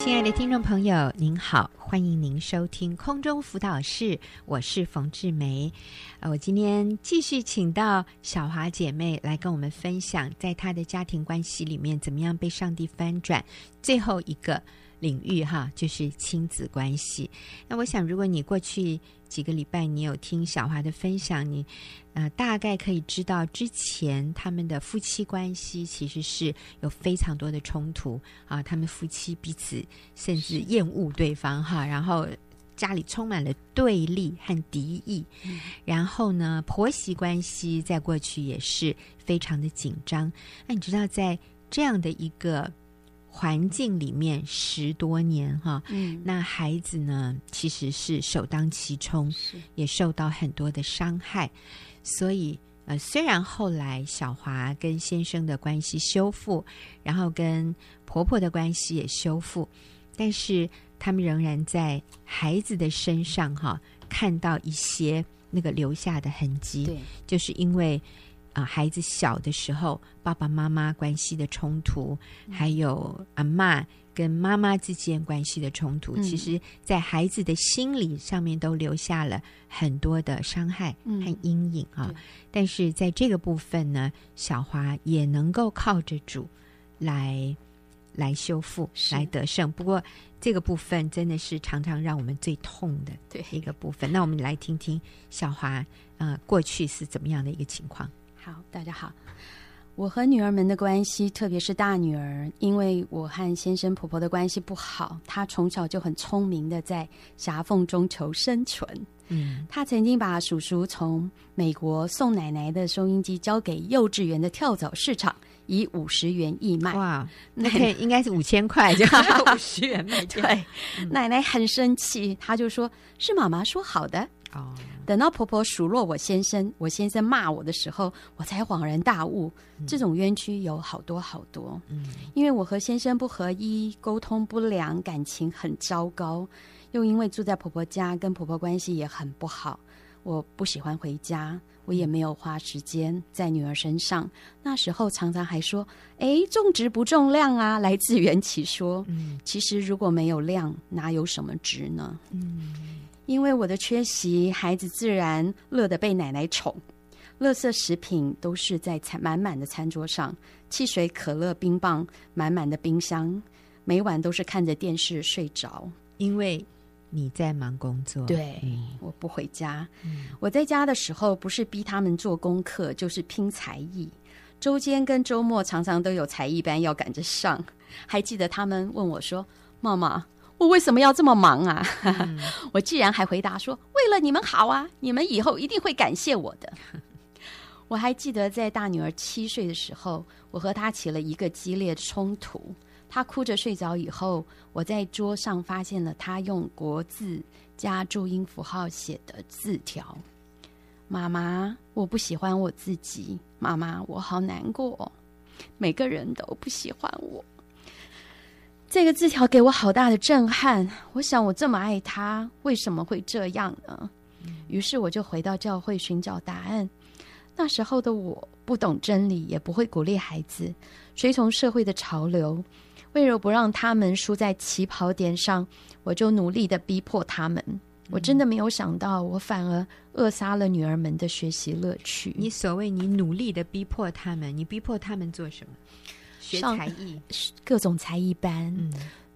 亲爱的听众朋友，您好，欢迎您收听空中辅导室，我是冯志梅。呃，我今天继续请到小华姐妹来跟我们分享，在她的家庭关系里面，怎么样被上帝翻转。最后一个领域哈，就是亲子关系。那我想，如果你过去几个礼拜你有听小华的分享，你呃大概可以知道之前他们的夫妻关系其实是有非常多的冲突啊，他们夫妻彼此甚至厌恶对方哈，然后家里充满了对立和敌意，嗯、然后呢婆媳关系在过去也是非常的紧张。那你知道在这样的一个环境里面十多年哈，嗯，那孩子呢，其实是首当其冲，是也受到很多的伤害。所以呃，虽然后来小华跟先生的关系修复，然后跟婆婆的关系也修复，但是他们仍然在孩子的身上哈看到一些那个留下的痕迹，对，就是因为。啊，孩子小的时候，爸爸妈妈关系的冲突，嗯、还有阿妈跟妈妈之间关系的冲突，嗯、其实，在孩子的心理上面都留下了很多的伤害和阴影啊。嗯、但是在这个部分呢，小华也能够靠着主来来修复，来得胜。不过，这个部分真的是常常让我们最痛的一个部分。那我们来听听小华啊、呃，过去是怎么样的一个情况。好，大家好。我和女儿们的关系，特别是大女儿，因为我和先生婆婆的关系不好，她从小就很聪明的在狭缝中求生存。嗯，她曾经把叔叔从美国送奶奶的收音机交给幼稚园的跳蚤市场，以五十元义卖。哇，那应该是五千块，就 五十元卖。对，嗯、奶奶很生气，她就说：“是妈妈说好的。”哦。等到婆婆数落我先生，我先生骂我的时候，我才恍然大悟，嗯、这种冤屈有好多好多。嗯，因为我和先生不合一，沟通不良，感情很糟糕，又因为住在婆婆家，跟婆婆关系也很不好。我不喜欢回家，我也没有花时间在女儿身上。那时候常常还说：“哎，重质不重量啊。”来自缘起说，嗯，其实如果没有量，哪有什么值呢？嗯。因为我的缺席，孩子自然乐得被奶奶宠。垃圾食品都是在餐满满的餐桌上，汽水、可乐、冰棒满满的冰箱，每晚都是看着电视睡着。因为你在忙工作，对，嗯、我不回家。嗯、我在家的时候，不是逼他们做功课，就是拼才艺。周间跟周末常常都有才艺班要赶着上。还记得他们问我说：“妈妈。”我为什么要这么忙啊？嗯、我既然还回答说，为了你们好啊，你们以后一定会感谢我的。我还记得在大女儿七岁的时候，我和她起了一个激烈的冲突。他哭着睡着以后，我在桌上发现了他用国字加注音符号写的字条：“妈妈，我不喜欢我自己。妈妈，我好难过。每个人都不喜欢我。”这个字条给我好大的震撼。我想，我这么爱他，为什么会这样呢？于是我就回到教会寻找答案。那时候的我不懂真理，也不会鼓励孩子，随从社会的潮流。为了不让他们输在起跑点上，我就努力的逼迫他们。我真的没有想到，我反而扼杀了女儿们的学习乐趣。你所谓你努力的逼迫他们，你逼迫他们做什么？学才艺，各种才艺班，嗯、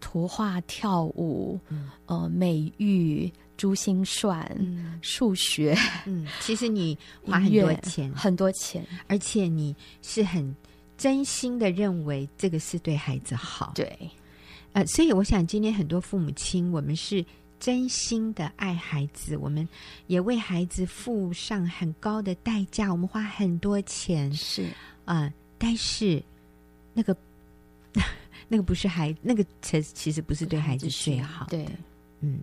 图画、跳舞，嗯、呃，美育、珠心算、嗯、数学。嗯，其实你花很多钱，很多钱，而且你是很真心的认为这个是对孩子好。对，呃，所以我想今天很多父母亲，我们是真心的爱孩子，我们也为孩子付上很高的代价，我们花很多钱，是啊、呃，但是。那个，那个不是孩，那个其实其实不是对孩子最好。对，嗯，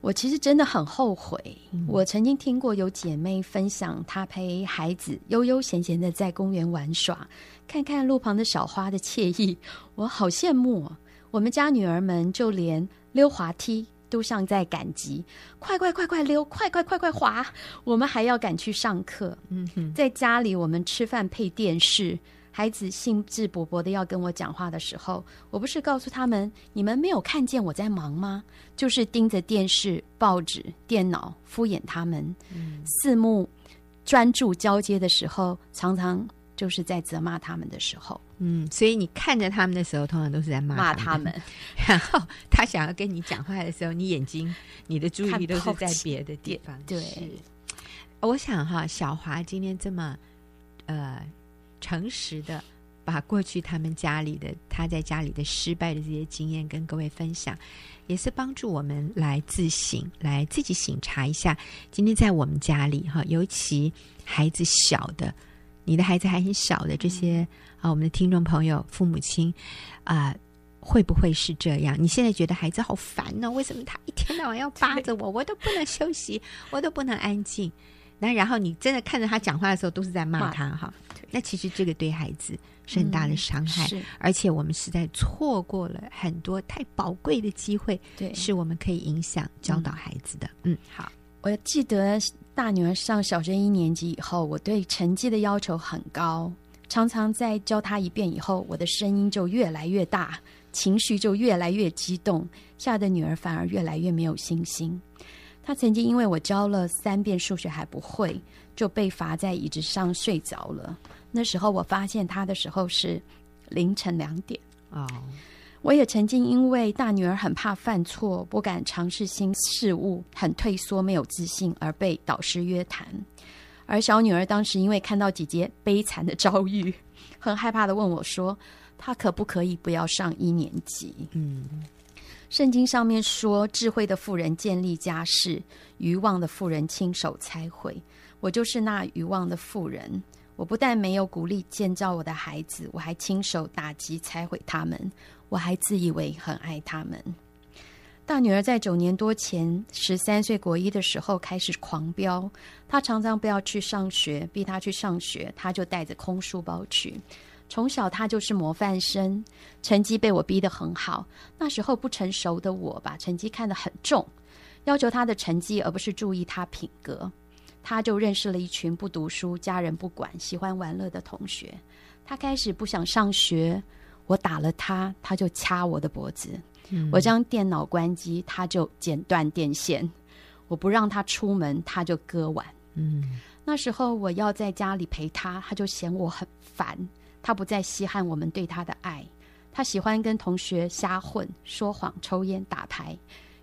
我其实真的很后悔。嗯、我曾经听过有姐妹分享，她陪孩子悠悠闲闲的在公园玩耍，看看路旁的小花的惬意，我好羡慕啊。我们家女儿们就连溜滑梯都像在赶集，快快快快溜，快快快快滑。我们还要赶去上课。嗯哼，在家里我们吃饭配电视。孩子兴致勃勃的要跟我讲话的时候，我不是告诉他们：“你们没有看见我在忙吗？”就是盯着电视、报纸、电脑敷衍他们。嗯、四目专注交接的时候，常常就是在责骂他们的时候。嗯，所以你看着他们的时候，通常都是在骂他们。然后他想要跟你讲话的时候，你眼睛、你的注意力都是在 别的地方。对，我想哈，小华今天这么呃。诚实的把过去他们家里的他在家里的失败的这些经验跟各位分享，也是帮助我们来自省，来自己省察一下。今天在我们家里哈，尤其孩子小的，你的孩子还很小的这些啊，我们的听众朋友、父母亲啊，会不会是这样？你现在觉得孩子好烦呢？为什么他一天到晚要扒着我，我都不能休息，我都不能安静？那然后你真的看着他讲话的时候，都是在骂他哈。那其实这个对孩子是很大的伤害，嗯、而且我们实在错过了很多太宝贵的机会，对，是我们可以影响教导孩子的。嗯，嗯，好，我记得大女儿上小学一年级以后，我对成绩的要求很高，常常在教她一遍以后，我的声音就越来越大，情绪就越来越激动，吓得女儿反而越来越没有信心。她曾经因为我教了三遍数学还不会，就被罚在椅子上睡着了。那时候我发现他的时候是凌晨两点啊。我也曾经因为大女儿很怕犯错，不敢尝试新事物，很退缩，没有自信，而被导师约谈。而小女儿当时因为看到姐姐悲惨的遭遇，很害怕的问我说：“她可不可以不要上一年级？”嗯，圣经上面说：“智慧的妇人建立家室，愚妄的妇人亲手拆毁。”我就是那愚妄的妇人。我不但没有鼓励建造我的孩子，我还亲手打击拆毁他们。我还自以为很爱他们。大女儿在九年多前，十三岁国一的时候开始狂飙。她常常不要去上学，逼她去上学，她就带着空书包去。从小他就是模范生，成绩被我逼得很好。那时候不成熟的我，把成绩看得很重，要求他的成绩，而不是注意他品格。他就认识了一群不读书、家人不管、喜欢玩乐的同学。他开始不想上学，我打了他，他就掐我的脖子。嗯、我将电脑关机，他就剪断电线。我不让他出门，他就割腕。嗯，那时候我要在家里陪他，他就嫌我很烦。他不再稀罕我们对他的爱。他喜欢跟同学瞎混、说谎、抽烟、打牌，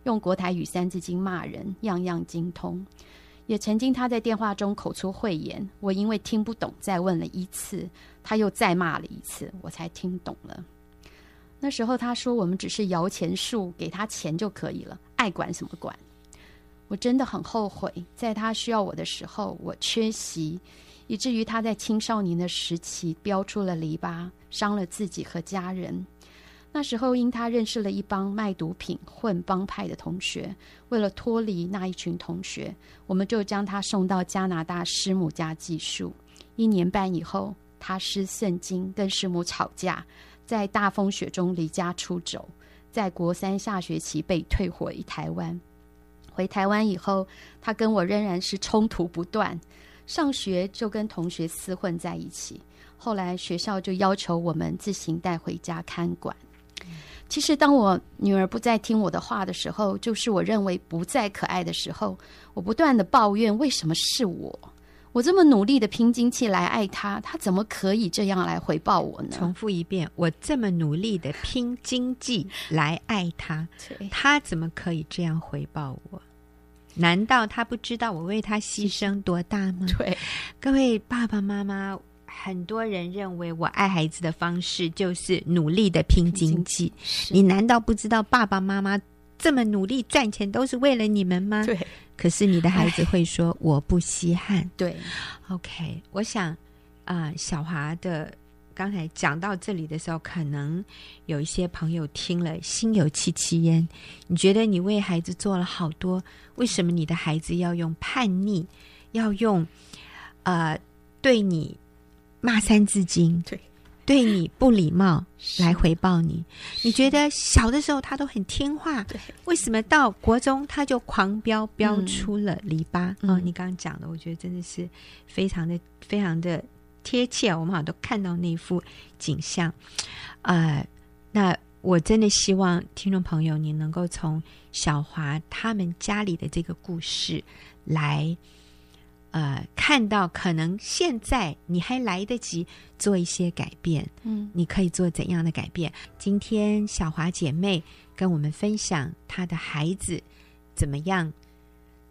用国台语三字经骂人，样样精通。也曾经，他在电话中口出秽言，我因为听不懂，再问了一次，他又再骂了一次，我才听懂了。那时候他说：“我们只是摇钱树，给他钱就可以了，爱管什么管？”我真的很后悔，在他需要我的时候，我缺席，以至于他在青少年的时期飙出了篱笆，伤了自己和家人。那时候，因他认识了一帮卖毒品、混帮派的同学，为了脱离那一群同学，我们就将他送到加拿大师母家寄宿。一年半以后，他失圣经，跟师母吵架，在大风雪中离家出走，在国三下学期被退回台湾。回台湾以后，他跟我仍然是冲突不断，上学就跟同学厮混在一起。后来学校就要求我们自行带回家看管。其实，当我女儿不再听我的话的时候，就是我认为不再可爱的时候。我不断的抱怨，为什么是我？我这么努力的拼经济来爱她，她怎么可以这样来回报我呢？重复一遍，我这么努力的拼经济来爱她，她怎么可以这样回报我？难道他不知道我为他牺牲多大吗？对，各位爸爸妈妈。很多人认为我爱孩子的方式就是努力的拼经济。你难道不知道爸爸妈妈这么努力赚钱都是为了你们吗？对。可是你的孩子会说我不稀罕。对。OK，我想啊、呃，小华的刚才讲到这里的时候，可能有一些朋友听了心有戚戚焉。你觉得你为孩子做了好多，为什么你的孩子要用叛逆，要用呃对你？骂三字经，对，对你不礼貌来回报你。你觉得小的时候他都很听话，为什么到国中他就狂飙，飙出了篱笆？嗯、哦，你刚刚讲的，我觉得真的是非常的、非常的贴切，我们好像都看到那幅景象。呃，那我真的希望听众朋友，你能够从小华他们家里的这个故事来。呃，看到可能现在你还来得及做一些改变，嗯，你可以做怎样的改变？今天小华姐妹跟我们分享她的孩子怎么样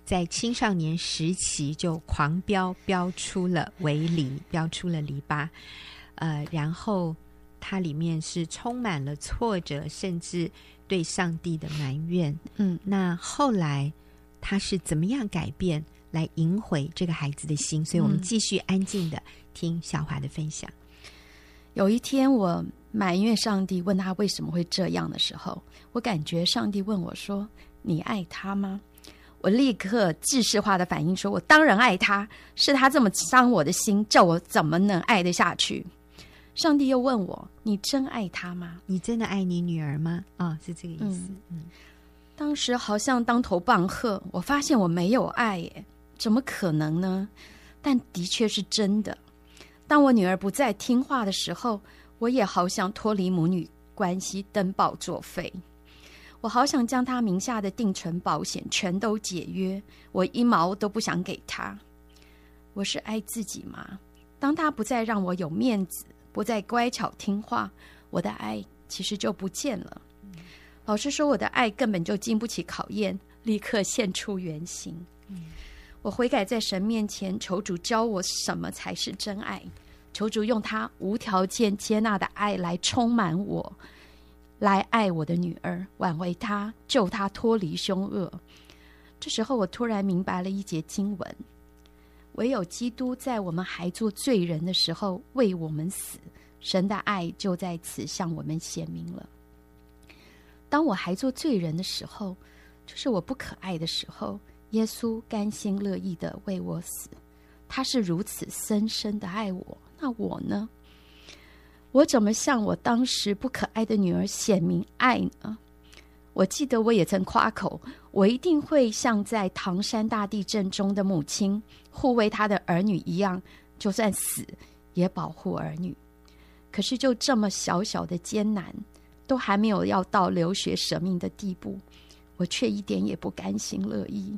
在青少年时期就狂飙，飙出了围篱，飙出了篱笆，呃，然后它里面是充满了挫折，甚至对上帝的埋怨，嗯，那后来他是怎么样改变？来赢回这个孩子的心，所以我们继续安静的听小华的分享。嗯。有一天，我埋怨上帝，问他为什么会这样的时候，我感觉上帝问我说：“你爱他吗？”我立刻制式化的反应说：“我当然爱他，是他这么伤我的心，叫我怎么能爱得下去？”上帝又问我：“你真爱他吗？你真的爱你女儿吗？”啊、哦，是这个意思。嗯，嗯，当时好像当头棒喝，我发现我没有爱耶。怎么可能呢？但的确是真的。当我女儿不再听话的时候，我也好想脱离母女关系，登报作废。我好想将他名下的定存保险全都解约，我一毛都不想给他。我是爱自己吗？当他不再让我有面子，不再乖巧听话，我的爱其实就不见了。老实说，我的爱根本就经不起考验，立刻现出原形。我悔改，在神面前求主教我什么才是真爱，求主用他无条件接纳的爱来充满我，来爱我的女儿，挽回她，救她脱离凶恶。这时候，我突然明白了一节经文：唯有基督在我们还做罪人的时候为我们死，神的爱就在此向我们显明了。当我还做罪人的时候，就是我不可爱的时候。耶稣甘心乐意的为我死，他是如此深深的爱我。那我呢？我怎么向我当时不可爱的女儿显明爱呢？我记得我也曾夸口，我一定会像在唐山大地震中的母亲护卫她的儿女一样，就算死也保护儿女。可是就这么小小的艰难，都还没有要到流血舍命的地步，我却一点也不甘心乐意。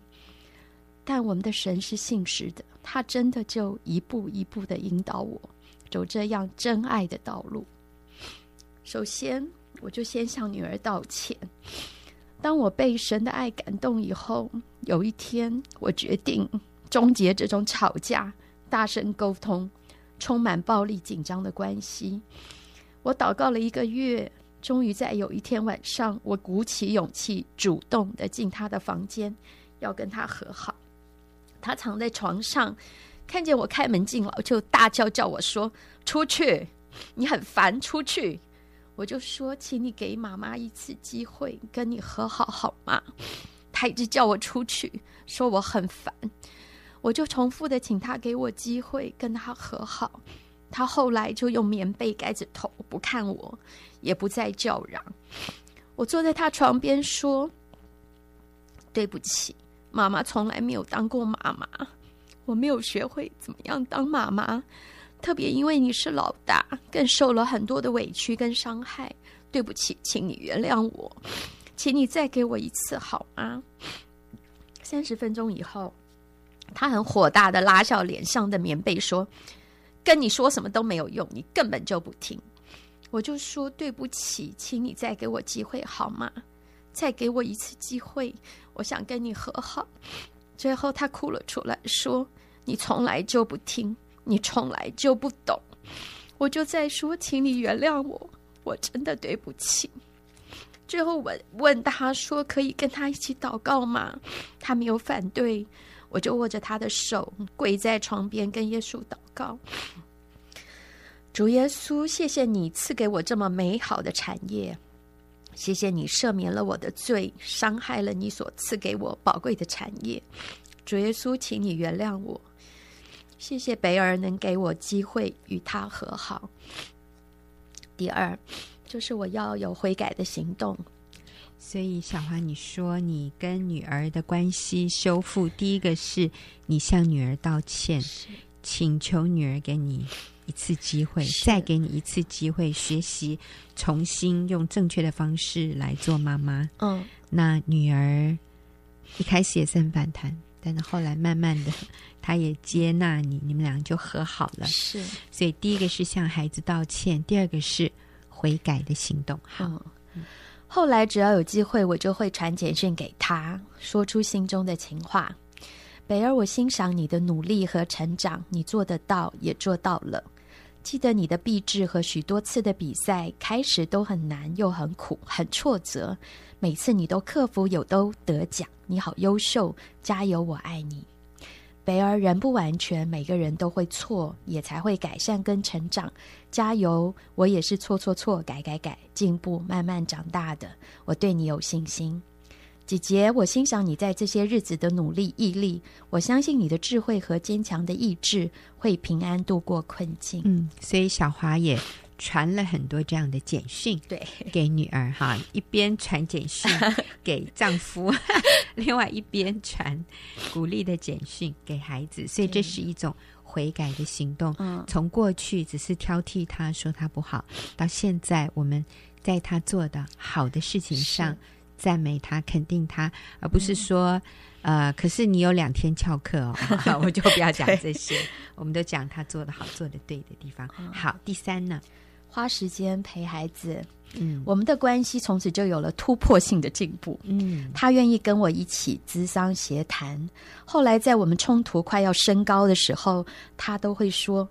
但我们的神是信实的，他真的就一步一步的引导我走这样真爱的道路。首先，我就先向女儿道歉。当我被神的爱感动以后，有一天我决定终结这种吵架、大声沟通、充满暴力紧张的关系。我祷告了一个月，终于在有一天晚上，我鼓起勇气，主动的进他的房间，要跟他和好。他躺在床上，看见我开门进来，就大叫叫我说：“出去！你很烦，出去！”我就说：“请你给妈妈一次机会，跟你和好好吗？”他一直叫我出去，说我很烦。我就重复的请他给我机会，跟他和好。他后来就用棉被盖着头，不看我，也不再叫嚷。我坐在他床边说：“对不起。”妈妈从来没有当过妈妈，我没有学会怎么样当妈妈，特别因为你是老大，更受了很多的委屈跟伤害。对不起，请你原谅我，请你再给我一次好吗？三十分钟以后，他很火大的拉下脸上的棉被说：“跟你说什么都没有用，你根本就不听。”我就说：“对不起，请你再给我机会好吗？再给我一次机会。”我想跟你和好，最后他哭了出来，说：“你从来就不听，你从来就不懂。”我就在说：“请你原谅我，我真的对不起。”最后我问他说：“可以跟他一起祷告吗？”他没有反对，我就握着他的手，跪在床边跟耶稣祷告：“主耶稣，谢谢你赐给我这么美好的产业。”谢谢你赦免了我的罪，伤害了你所赐给我宝贵的产业。主耶稣，请你原谅我。谢谢贝尔能给我机会与他和好。第二，就是我要有悔改的行动。所以，小华，你说你跟女儿的关系修复，第一个是你向女儿道歉，请求女儿给你一次机会，再给你一次机会学习，重新用正确的方式来做妈妈。嗯，那女儿一开始也是很反弹，但是后来慢慢的，她也接纳你，你们俩就和好了。是，所以第一个是向孩子道歉，第二个是悔改的行动。好。嗯后来只要有机会，我就会传简讯给他，说出心中的情话。北儿，我欣赏你的努力和成长，你做得到，也做到了。记得你的毕制和许多次的比赛，开始都很难，又很苦，很挫折。每次你都克服，有都得奖，你好优秀，加油，我爱你。北儿，人不完全，每个人都会错，也才会改善跟成长。加油！我也是错错错，改改改，进步，慢慢长大的。我对你有信心，姐姐。我欣赏你在这些日子的努力毅力。我相信你的智慧和坚强的意志会平安度过困境。嗯，所以小华也传了很多这样的简讯，对，给女儿哈，一边传简讯 给丈夫，另外一边传鼓励的简讯给孩子，所以这是一种悔改的行动。嗯，从过去只是挑剔他说他不好，到现在我们在他做的好的事情上赞美他、肯定他，而不是说、嗯、呃，可是你有两天翘课哦，我就不要讲这些，我们都讲他做的好、做的对的地方。好，第三呢？花时间陪孩子，嗯，我们的关系从此就有了突破性的进步。嗯，他愿意跟我一起咨商协谈。后来在我们冲突快要升高的时候，他都会说：“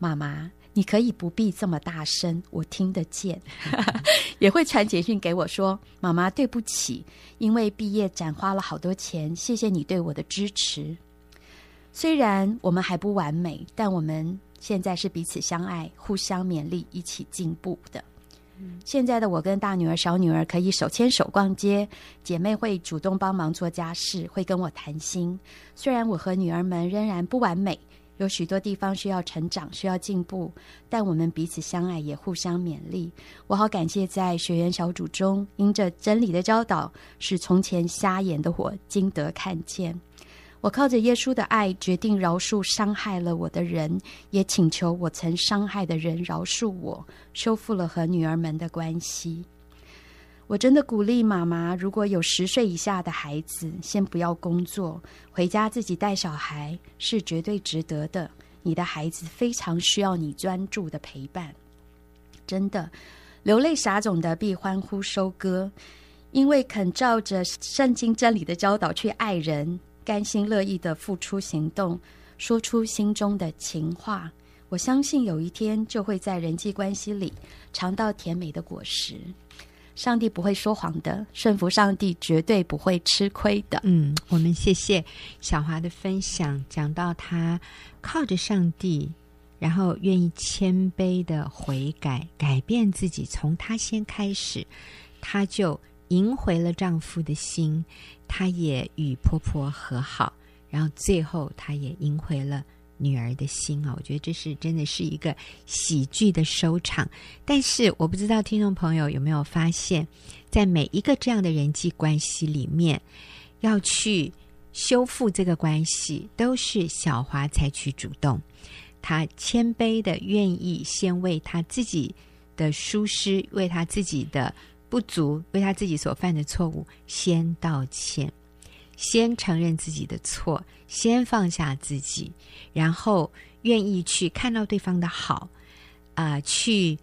妈妈，你可以不必这么大声，我听得见。”也会传简讯给我说：“妈妈，对不起，因为毕业展花了好多钱，谢谢你对我的支持。”虽然我们还不完美，但我们。现在是彼此相爱、互相勉励、一起进步的。现在的我跟大女儿、小女儿可以手牵手逛街，姐妹会主动帮忙做家事，会跟我谈心。虽然我和女儿们仍然不完美，有许多地方需要成长、需要进步，但我们彼此相爱，也互相勉励。我好感谢在学员小组中，因着真理的教导，使从前瞎眼的我今得看见。我靠着耶稣的爱，决定饶恕伤害了我的人，也请求我曾伤害的人饶恕我，修复了和女儿们的关系。我真的鼓励妈妈，如果有十岁以下的孩子，先不要工作，回家自己带小孩是绝对值得的。你的孩子非常需要你专注的陪伴。真的，流泪撒种的必欢呼收割，因为肯照着圣经真理的教导去爱人。甘心乐意的付出行动，说出心中的情话。我相信有一天就会在人际关系里尝到甜美的果实。上帝不会说谎的，顺服上帝绝对不会吃亏的。嗯，我们谢谢小华的分享，讲到他靠着上帝，然后愿意谦卑的悔改，改变自己。从他先开始，他就赢回了丈夫的心。她也与婆婆和好，然后最后她也赢回了女儿的心啊！我觉得这是真的是一个喜剧的收场。但是我不知道听众朋友有没有发现，在每一个这样的人际关系里面，要去修复这个关系，都是小华采取主动，他谦卑的愿意先为他自己的疏失，为他自己的。不足，为他自己所犯的错误先道歉，先承认自己的错，先放下自己，然后愿意去看到对方的好，啊、去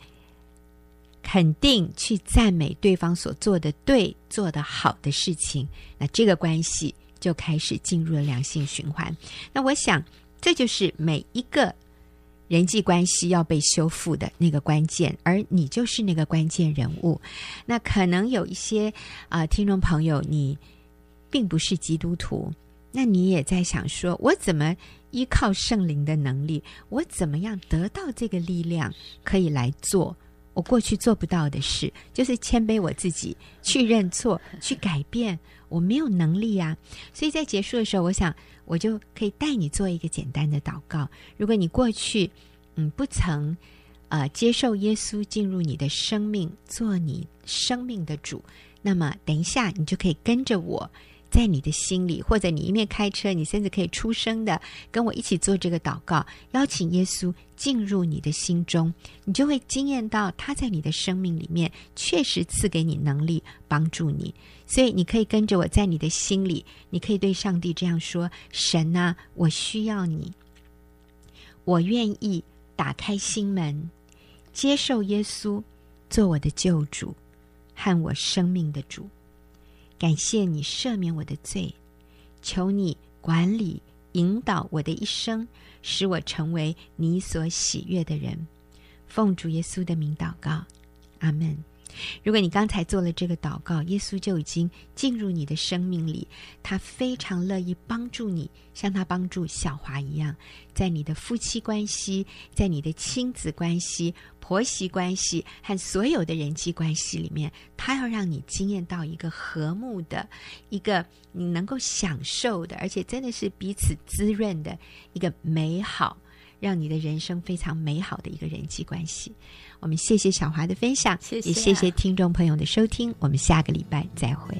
肯定、去赞美对方所做的对、做的好的事情，那这个关系就开始进入了良性循环。那我想，这就是每一个。人际关系要被修复的那个关键，而你就是那个关键人物。那可能有一些啊、听众朋友，你并不是基督徒，那你也在想说，我怎么依靠圣灵的能力？我怎么样得到这个力量，可以来做我过去做不到的事？就是谦卑我自己，去认错，去改变。我没有能力啊，所以在结束的时候，我想。我就可以带你做一个简单的祷告。如果你过去嗯不曾呃接受耶稣进入你的生命，做你生命的主，那么等一下你就可以跟着我，在你的心里，或者你一面开车，你甚至可以出声的跟我一起做这个祷告，邀请耶稣进入你的心中，你就会惊艳到他在你的生命里面确实赐给你能力，帮助你。所以你可以跟着我在你的心里，你可以对上帝这样说：“神啊，我需要你，我愿意打开心门，接受耶稣做我的救主和我生命的主。”感谢你赦免我的罪，求你管理引导我的一生，使我成为你所喜悦的人。奉主耶稣的名祷告，阿门。如果你刚才做了这个祷告，耶稣就已经进入你的生命里，他非常乐意帮助你，像他帮助小华一样，在你的夫妻关系、在你的亲子关系、婆媳关系和所有的人际关系里面，他要让你经验到一个和睦的、一个你能够享受的，而且真的是彼此滋润的一个美好。让你的人生非常美好的一个人际关系。我们谢谢小华的分享，谢谢啊，也谢谢听众朋友的收听。我们下个礼拜再会。